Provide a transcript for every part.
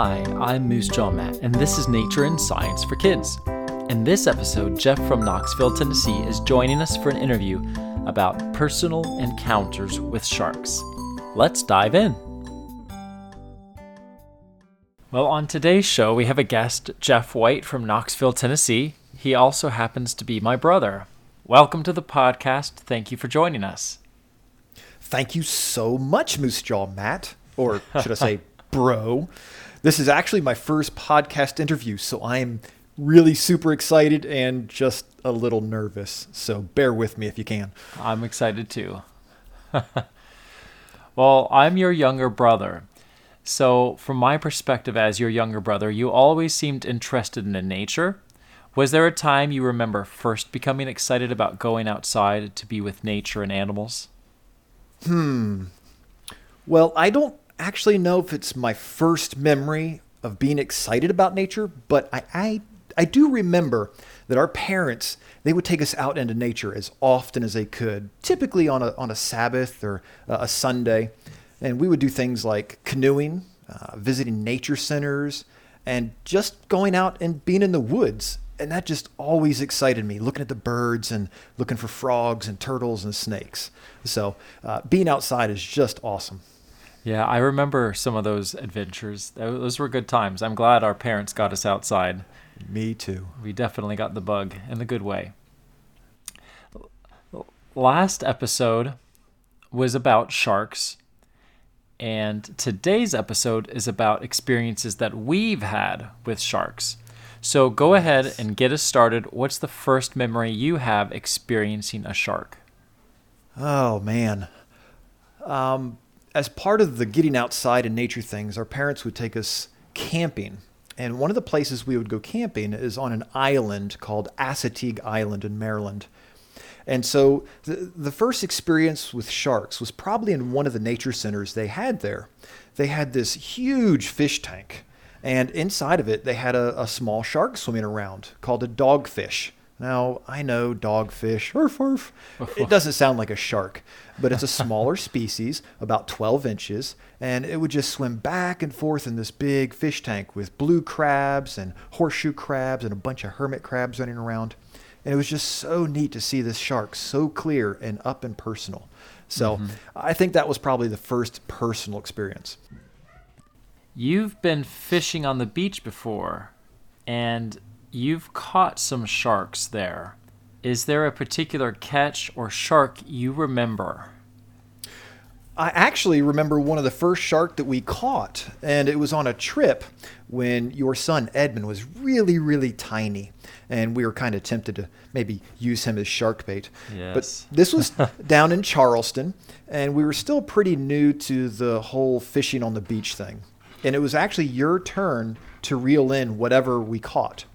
Hi, I'm Moose Jaw Matt, and this is Nature and Science for Kids. In this episode, Jeff from Knoxville, Tennessee is joining us for an interview about personal encounters with sharks. Let's dive in. Well, on today's show, we have a guest, Jeff White from Knoxville, Tennessee. He also happens to be my brother. Welcome to the podcast. Thank you for joining us. Thank you so much, Moose Jaw Matt, or should I say, bro. This is actually my first podcast interview, so I am really super excited and just a little nervous. So bear with me if you can. I'm excited too. well, I'm your younger brother. So, from my perspective as your younger brother, you always seemed interested in nature. Was there a time you remember first becoming excited about going outside to be with nature and animals? Hmm. Well, I don't actually know if it's my first memory of being excited about nature, but I, I, I do remember that our parents they would take us out into nature as often as they could, typically on a on a Sabbath or a Sunday, and we would do things like canoeing, uh, visiting nature centers, and just going out and being in the woods. And that just always excited me, looking at the birds and looking for frogs and turtles and snakes. So uh, being outside is just awesome. Yeah, I remember some of those adventures. Those were good times. I'm glad our parents got us outside. Me too. We definitely got the bug in the good way. Last episode was about sharks, and today's episode is about experiences that we've had with sharks. So go ahead and get us started. What's the first memory you have experiencing a shark? Oh, man. Um, as part of the getting outside and nature things, our parents would take us camping. And one of the places we would go camping is on an island called Assateague Island in Maryland. And so the, the first experience with sharks was probably in one of the nature centers they had there. They had this huge fish tank, and inside of it, they had a, a small shark swimming around called a dogfish. Now, I know dogfish, arf, arf. it doesn't sound like a shark, but it's a smaller species, about 12 inches, and it would just swim back and forth in this big fish tank with blue crabs and horseshoe crabs and a bunch of hermit crabs running around. And it was just so neat to see this shark so clear and up and personal. So mm-hmm. I think that was probably the first personal experience. You've been fishing on the beach before, and you've caught some sharks there. Is there a particular catch or shark you remember? I actually remember one of the first shark that we caught, and it was on a trip when your son Edmund was really, really tiny, and we were kind of tempted to maybe use him as shark bait. Yes. But this was down in Charleston, and we were still pretty new to the whole fishing on the beach thing. And it was actually your turn to reel in whatever we caught.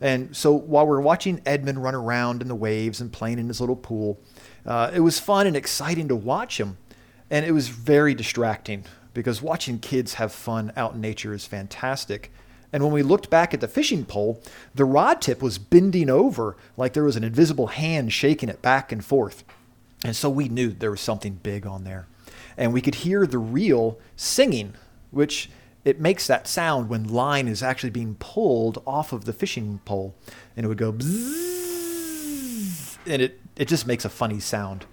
And so while we're watching Edmund run around in the waves and playing in his little pool, uh, it was fun and exciting to watch him. And it was very distracting because watching kids have fun out in nature is fantastic. And when we looked back at the fishing pole, the rod tip was bending over like there was an invisible hand shaking it back and forth. And so we knew there was something big on there. And we could hear the reel singing, which it makes that sound when line is actually being pulled off of the fishing pole. And it would go bzzz, and it, it just makes a funny sound.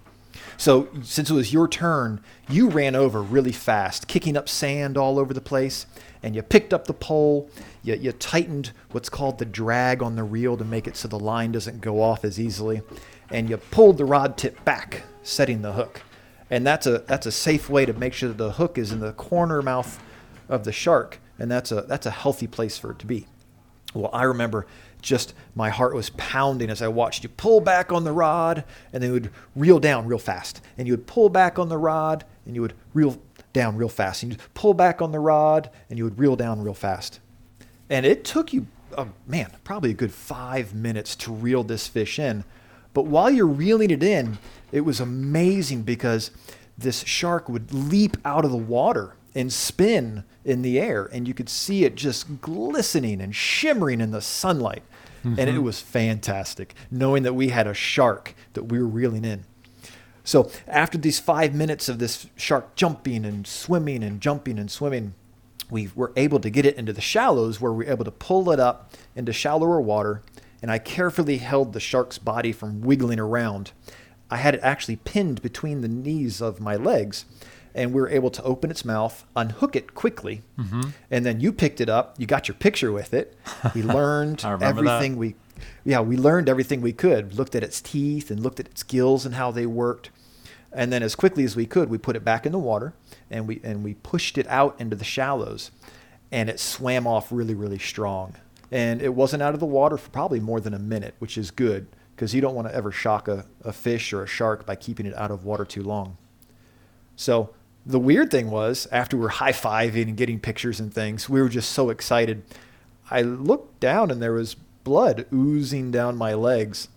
So, since it was your turn, you ran over really fast, kicking up sand all over the place, and you picked up the pole. You, you tightened what's called the drag on the reel to make it so the line doesn't go off as easily, and you pulled the rod tip back, setting the hook. And that's a that's a safe way to make sure that the hook is in the corner mouth of the shark, and that's a that's a healthy place for it to be. Well, I remember just my heart was pounding as I watched you pull back on the rod and then you would reel down real fast. And you would pull back on the rod and you would reel down real fast. And you'd pull back on the rod and you would reel down real fast. And it took you, oh, man, probably a good five minutes to reel this fish in. But while you're reeling it in, it was amazing because this shark would leap out of the water and spin in the air, and you could see it just glistening and shimmering in the sunlight. Mm-hmm. And it mm-hmm. was fantastic knowing that we had a shark that we were reeling in. So, after these five minutes of this shark jumping and swimming and jumping and swimming, we were able to get it into the shallows where we were able to pull it up into shallower water. And I carefully held the shark's body from wiggling around. I had it actually pinned between the knees of my legs. And we were able to open its mouth, unhook it quickly, mm-hmm. and then you picked it up. You got your picture with it. We learned remember that. everything we, yeah, we learned everything we could. Looked at its teeth and looked at its gills and how they worked. And then as quickly as we could, we put it back in the water and we and we pushed it out into the shallows and it swam off really really strong. And it wasn't out of the water for probably more than a minute, which is good because you don't want to ever shock a, a fish or a shark by keeping it out of water too long. So the weird thing was after we were high fiving and getting pictures and things, we were just so excited. I looked down and there was blood oozing down my legs.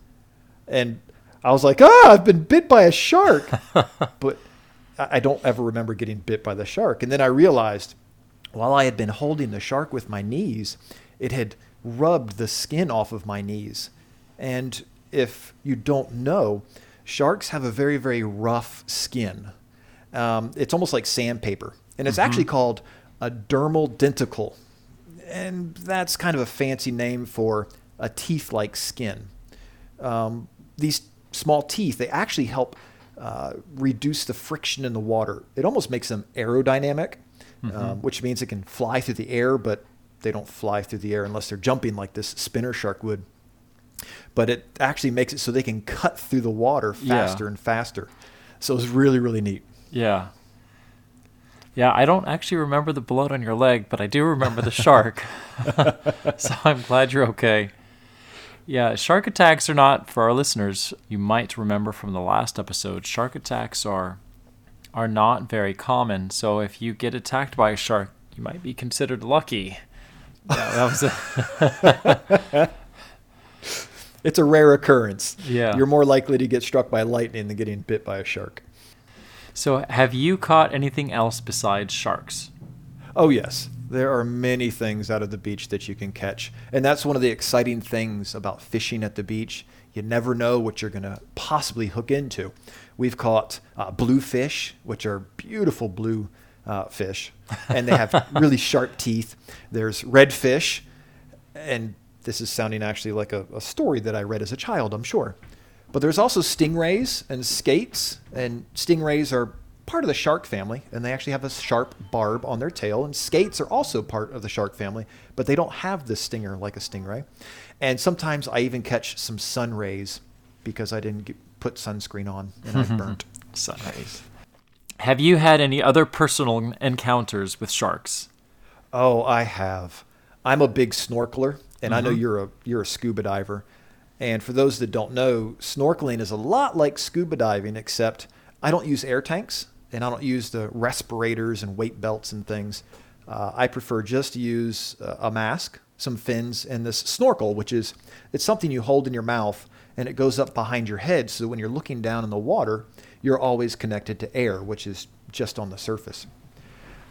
And I was like, ah, I've been bit by a shark. but I I don't ever remember getting bit by the shark. And then I realized while I had been holding the shark with my knees, it had rubbed the skin off of my knees. And if you don't know, sharks have a very, very rough skin. Um, it's almost like sandpaper. And it's actually called a dermal denticle. And that's kind of a fancy name for a teeth like skin. Um, these small teeth, they actually help uh, reduce the friction in the water. It almost makes them aerodynamic, um, which means it can fly through the air, but they don't fly through the air unless they're jumping like this spinner shark would. But it actually makes it so they can cut through the water Yeah. faster and faster. So it's really, really neat. Yeah. Yeah, I don't actually remember the blood on your leg, but I do remember the shark. so I'm glad you're okay. Yeah, shark attacks are not for our listeners. You might remember from the last episode, shark attacks are are not very common. So if you get attacked by a shark, you might be considered lucky. Yeah, that was a, It's a rare occurrence. Yeah. You're more likely to get struck by lightning than getting bit by a shark. So have you caught anything else besides sharks? Oh, yes. There are many things out of the beach that you can catch. And that's one of the exciting things about fishing at the beach. You never know what you're going to possibly hook into. We've caught uh, bluefish, which are beautiful blue uh, fish, and they have really sharp teeth. There's redfish, and this is sounding actually like a, a story that I read as a child, I'm sure. But there's also stingrays and skates, and stingrays are part of the shark family, and they actually have a sharp barb on their tail. And skates are also part of the shark family, but they don't have the stinger like a stingray. And sometimes I even catch some sun rays because I didn't get, put sunscreen on and I burnt. Sunrays. Have you had any other personal encounters with sharks? Oh, I have. I'm a big snorkeler, and I know mm-hmm. you're a you're a scuba diver. And for those that don't know, snorkeling is a lot like scuba diving, except I don't use air tanks and I don't use the respirators and weight belts and things. Uh, I prefer just to use uh, a mask, some fins, and this snorkel, which is it's something you hold in your mouth and it goes up behind your head, so when you're looking down in the water, you're always connected to air, which is just on the surface.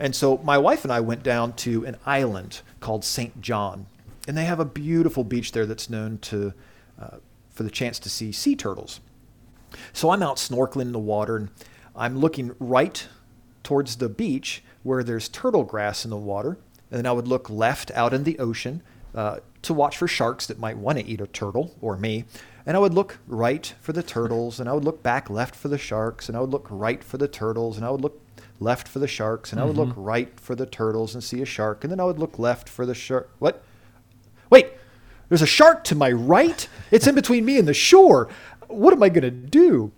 And so my wife and I went down to an island called St. John, and they have a beautiful beach there that's known to uh, for the chance to see sea turtles. So I'm out snorkeling in the water, and I'm looking right towards the beach where there's turtle grass in the water, and then I would look left out in the ocean uh, to watch for sharks that might want to eat a turtle or me. And I would look right for the turtles, and I would look back left for the sharks, and I would look right for the turtles, and I would look left for the sharks, and I would look right for the turtles and see a shark, and then I would look left for the shark. What? Wait, there's a shark to my right? It's in between me and the shore. What am I going to do?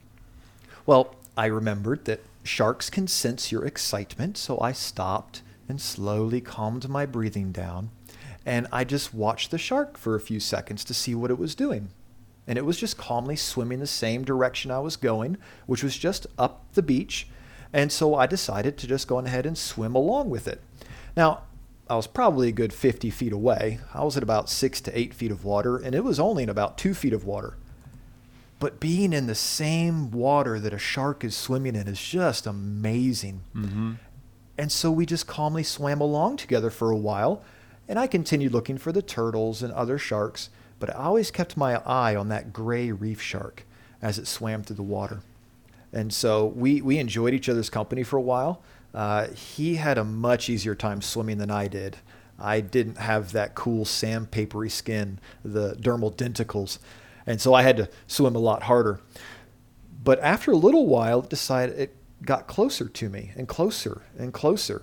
Well, I remembered that sharks can sense your excitement, so I stopped and slowly calmed my breathing down, and I just watched the shark for a few seconds to see what it was doing. And it was just calmly swimming the same direction I was going, which was just up the beach. And so I decided to just go ahead and swim along with it. Now, I was probably a good 50 feet away. I was at about six to eight feet of water, and it was only in about two feet of water. But being in the same water that a shark is swimming in is just amazing. Mm-hmm. And so we just calmly swam along together for a while, and I continued looking for the turtles and other sharks, but I always kept my eye on that gray reef shark as it swam through the water. And so we, we enjoyed each other's company for a while. Uh, he had a much easier time swimming than I did. I didn't have that cool sandpapery skin, the dermal denticles, and so I had to swim a lot harder. But after a little while, it decided it got closer to me and closer and closer,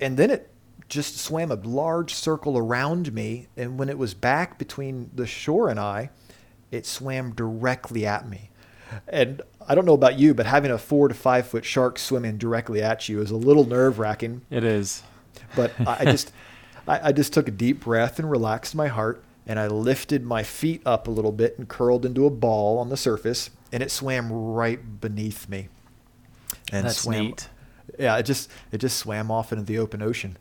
and then it just swam a large circle around me. And when it was back between the shore and I, it swam directly at me. And I don't know about you, but having a four to five foot shark swimming directly at you is a little nerve wracking. It is. But I just, I, I just took a deep breath and relaxed my heart, and I lifted my feet up a little bit and curled into a ball on the surface, and it swam right beneath me. And That's swam, neat. Yeah, it just it just swam off into the open ocean,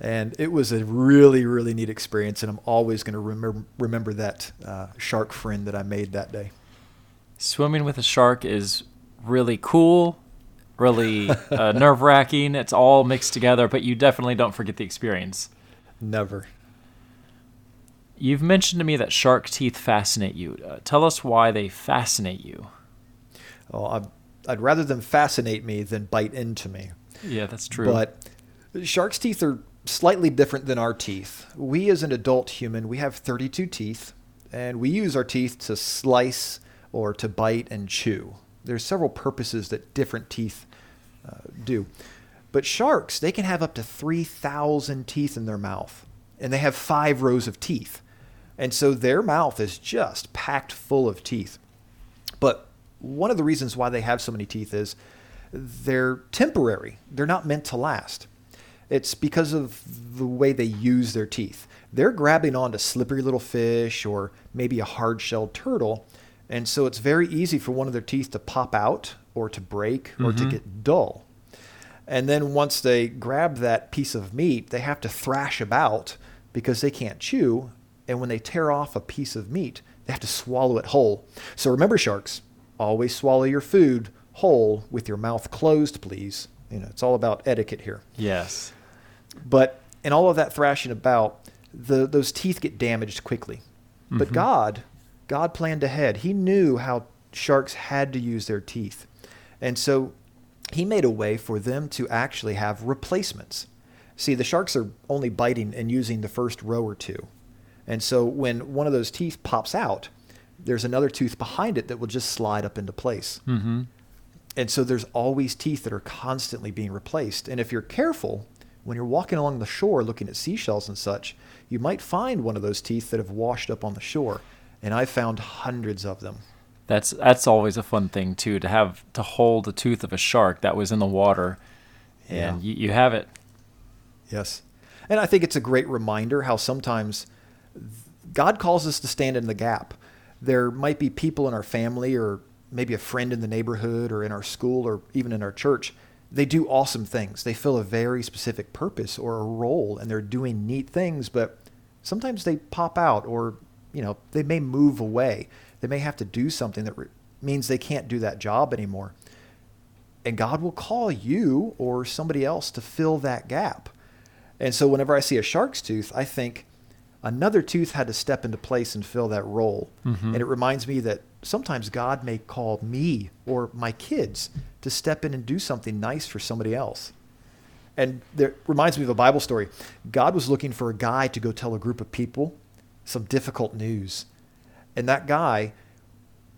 and it was a really really neat experience, and I'm always going to remember remember that uh, shark friend that I made that day. Swimming with a shark is really cool, really uh, nerve wracking. It's all mixed together, but you definitely don't forget the experience. Never. You've mentioned to me that shark teeth fascinate you. Uh, tell us why they fascinate you. Oh, I'd, I'd rather them fascinate me than bite into me. Yeah, that's true. But shark's teeth are slightly different than our teeth. We, as an adult human, we have 32 teeth, and we use our teeth to slice or to bite and chew. There's several purposes that different teeth uh, do. But sharks, they can have up to 3,000 teeth in their mouth, and they have five rows of teeth. And so their mouth is just packed full of teeth. But one of the reasons why they have so many teeth is they're temporary, they're not meant to last. It's because of the way they use their teeth. They're grabbing onto slippery little fish or maybe a hard shelled turtle. And so it's very easy for one of their teeth to pop out or to break or Mm-hmm. to get dull. And then once they grab that piece of meat, they have to thrash about because they can't chew. And when they tear off a piece of meat, they have to swallow it whole. So remember, sharks, always swallow your food whole with your mouth closed, please. You know, it's all about etiquette here. yes. But in all of that thrashing about, the, those teeth get damaged quickly. But Mhm. God, God planned ahead. He knew how sharks had to use their teeth. And so he made a way for them to actually have replacements. See, the sharks are only biting and using the first row or two. And so when one of those teeth pops out, there's another tooth behind it that will just slide up into place. Mm-hmm. And so there's always teeth that are constantly being replaced. And if you're careful, when you're walking along the shore looking at seashells and such, you might find one of those teeth that have washed up on the shore. And I've found hundreds of them. That's that's always a fun thing too to have to hold the tooth of a shark that was in the water, and Yeah. you, you have it. Yes. And I think it's a great reminder how sometimes God calls us to stand in the gap. There might be people in our family or maybe a friend in the neighborhood or in our school or even in our church. They do awesome things. They fill a very specific purpose or a role and they're doing neat things, but sometimes they pop out or, you know, they may move away. They may have to do something that re- means they can't do that job anymore. And God will call you or somebody else to fill that gap. And so whenever I see a shark's tooth, I think another tooth had to step into place and fill that role. Mhm. And it reminds me that sometimes God may call me or my kids to step in and do something nice for somebody else. And it reminds me of a Bible story. God was looking for a guy to go tell a group of people some difficult news. And that guy,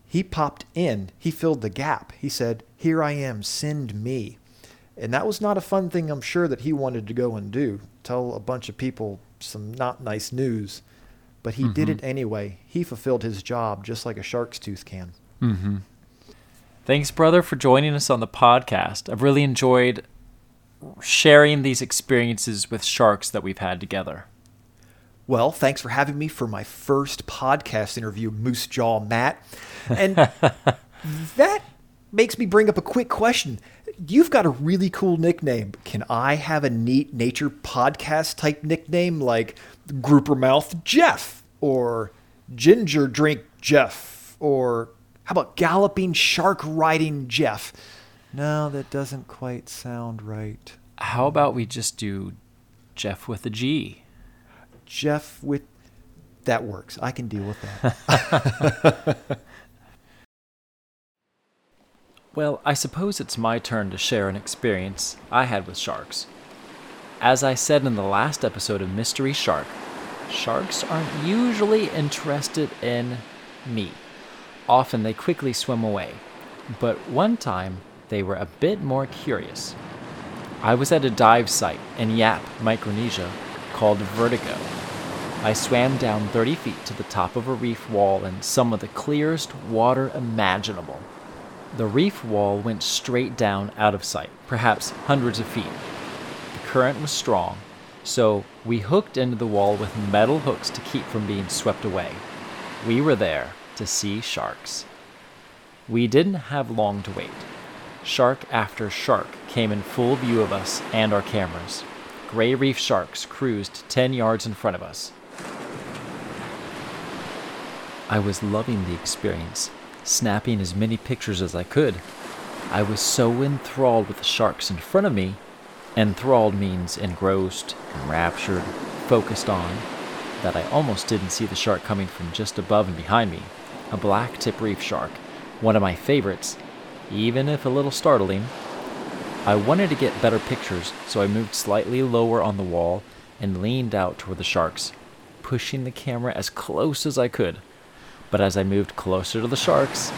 he popped in, he filled the gap. He said, Here I am, send me. And that was not a fun thing, I'm sure, that he wanted to go and do tell a bunch of people some not nice news. But he did Mhm. it anyway. He fulfilled his job just like a shark's tooth can. Mm-hmm. Thanks, brother, for joining us on the podcast. I've really enjoyed sharing these experiences with sharks that we've had together. Well, thanks for having me for my first podcast interview, Moose Jaw Matt. And that makes me bring up a quick question. You've got a really cool nickname. Can I have a neat nature podcast type nickname like Grouper Mouth Jeff or Ginger Drink Jeff or how about Galloping Shark Riding Jeff? No, that doesn't quite sound right. How about we just do Jeff with a G? Jeff with that works. I can deal with that. Well, I suppose it's my turn to share an experience I had with sharks. As I said in the last episode of Mystery Shark, sharks aren't usually interested in me. Often they quickly swim away, but one time they were a bit more curious. I was at a dive site in Yap, Micronesia, called Vertigo. I swam down 30 feet to the top of a reef wall in some of the clearest water imaginable. The reef wall went straight down out of sight, perhaps hundreds of feet. The current was strong, so we hooked into the wall with metal hooks to keep from being swept away. We were there to see sharks. We didn't have long to wait. Shark after shark came in full view of us and our cameras. Gray reef sharks cruised 10 yards in front of us. I was loving the experience snapping as many pictures as I could. I was so enthralled with the sharks in front of me, enthralled means engrossed, enraptured, focused on, that I almost didn't see the shark coming from just above and behind me. A black tip reef shark, one of my favorites, even if a little startling. I wanted to get better pictures, so I moved slightly lower on the wall and leaned out toward the sharks, pushing the camera as close as I could. But as I moved closer to the sharks,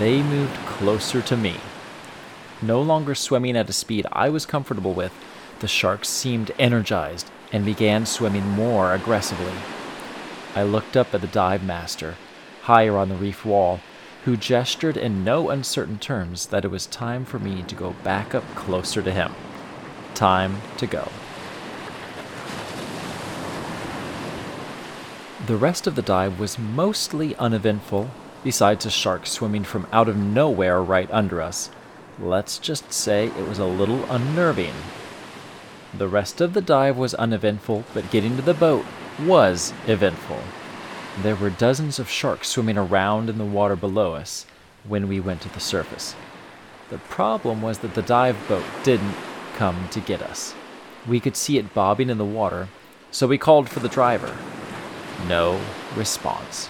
they moved closer to me. No longer swimming at a speed I was comfortable with, the sharks seemed energized and began swimming more aggressively. I looked up at the dive master, higher on the reef wall, who gestured in no uncertain terms that it was time for me to go back up closer to him. Time to go. The rest of the dive was mostly uneventful, besides a shark swimming from out of nowhere right under us. Let's just say it was a little unnerving. The rest of the dive was uneventful, but getting to the boat was eventful. There were dozens of sharks swimming around in the water below us when we went to the surface. The problem was that the dive boat didn't come to get us. We could see it bobbing in the water, so we called for the driver. No response.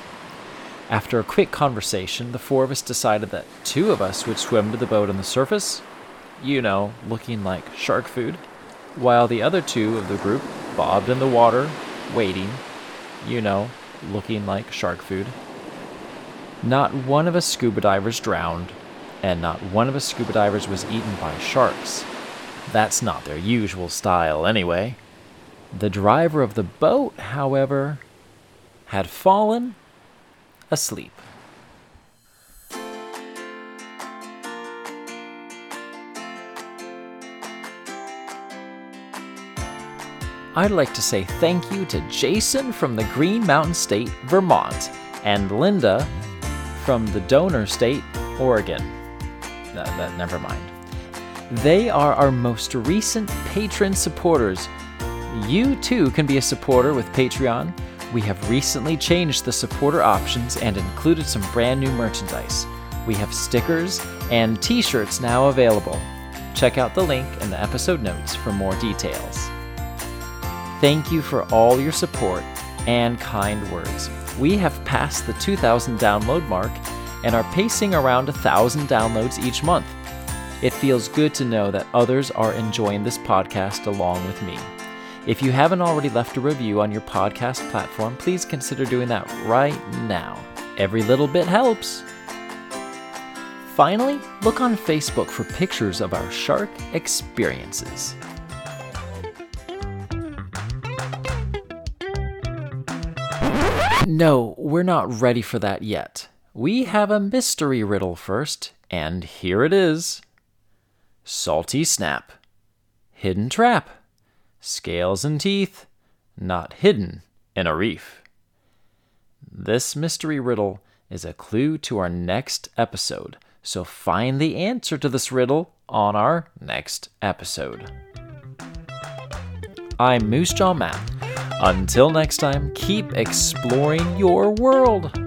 After a quick conversation, the four of us decided that two of us would swim to the boat on the surface, you know, looking like shark food, while the other two of the group bobbed in the water, waiting, you know, looking like shark food. Not one of us scuba divers drowned, and not one of us scuba divers was eaten by sharks. That's not their usual style, anyway. The driver of the boat, however, had fallen asleep. I'd like to say thank you to Jason from the Green Mountain State, Vermont, and Linda from the donor state, Oregon. No, never mind. They are our most recent patron supporters. You too can be a supporter with Patreon we have recently changed the supporter options and included some brand new merchandise. We have stickers and t shirts now available. Check out the link in the episode notes for more details. Thank you for all your support and kind words. We have passed the 2,000 download mark and are pacing around 1,000 downloads each month. It feels good to know that others are enjoying this podcast along with me. If you haven't already left a review on your podcast platform, please consider doing that right now. Every little bit helps. Finally, look on Facebook for pictures of our shark experiences. No, we're not ready for that yet. We have a mystery riddle first, and here it is Salty Snap, Hidden Trap scales and teeth, not hidden in a reef. This mystery riddle is a clue to our next episode, so find the answer to this riddle on our next episode. I'm Moose Jaw Matt. Until next time, keep exploring your world.